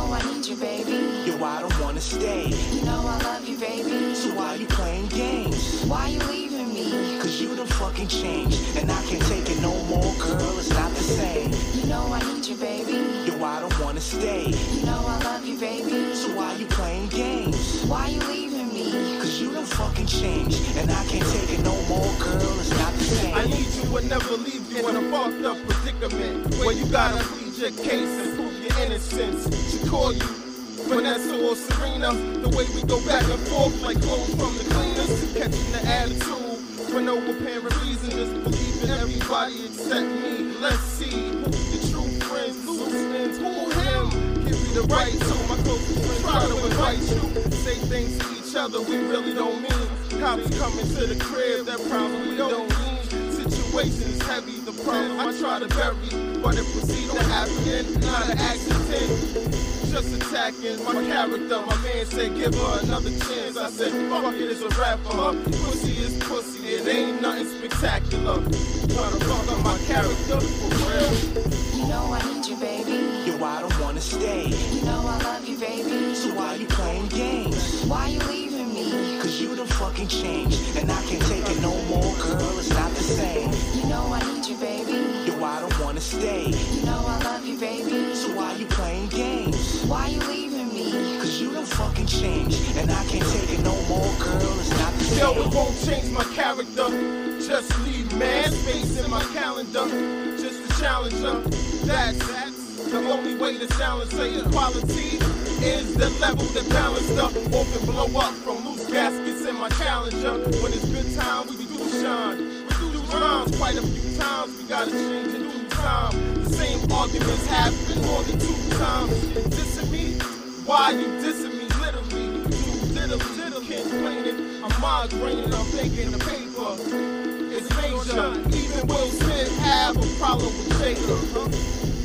stay. You baby, you why don't wanna stay. You know I love you, baby. So why you playing games? Why you leaving me? Cause you done fucking changed. And I can't take it no more, girl. It's not the same. You know I need you, baby. Yo, I don't wanna stay. You know I love you, baby. So why you playing games? Why you leaving me? Cause you done fucking changed. And I can't take it no more, girl. It's not the same. I need you and never leave you in a fucked up predicament where you gotta your case and prove your innocence. She call you Vanessa or Serena. The way we go back and forth like clothes from the cleaners, catching the attitude for no apparent reason. Just believe in everybody except me. Let's see who the true friends, loose ends, who him. Give me the right to my closest friends. Try to invite you, say things to each other we really don't mean. Cops coming to the crib that probably don't mean. Situation is heavy, the problem I try to bury, but it proceeds to happen, not an accident. Just attacking my character. My man said, give her another chance. I said, fuck it, it's a rap for her. Pussy is pussy, it ain't nothing spectacular. Tryna fuck up my character, for real. You know I need you, baby. Yo, I don't wanna stay. You know I love you, baby. So why you playing games? Why you leaving me? Cause you done fucking changed. And I can't take you playing games? Why you leaving me? Cause you don't fucking change. And I can't take it no more, girl. It's not the Yo, it won't change my character. Just leave mad space in my calendar. Just a challenger. That's, that's the only way to silence say equality is the level that balanced up. Often blow up from loose gaskets in my challenger. When it's good time, we do shine. We do the rhymes quite a few times. We gotta change due time. The same arguments happen more than two times. Dissing me? Why you dissing me? Literally, you little, little can't explain it. I'm migrating, I'm thinking the paper. It's major. Even Will Smith have a problem with Jada.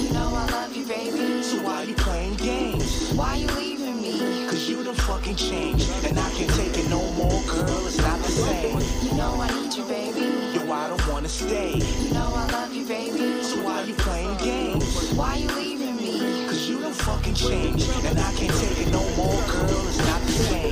You know I love you, baby. So why you playing games? Why you leaving me? Cause you done fucking changed. And I can't take it no more, girl. It's not the same. You know I need you, baby. Yo, I don't wanna stay. You know I love you, baby. So why you playing games? Why you leaving me? Cause you done fucking changed. And I can't take it no more, girl. It's not the same.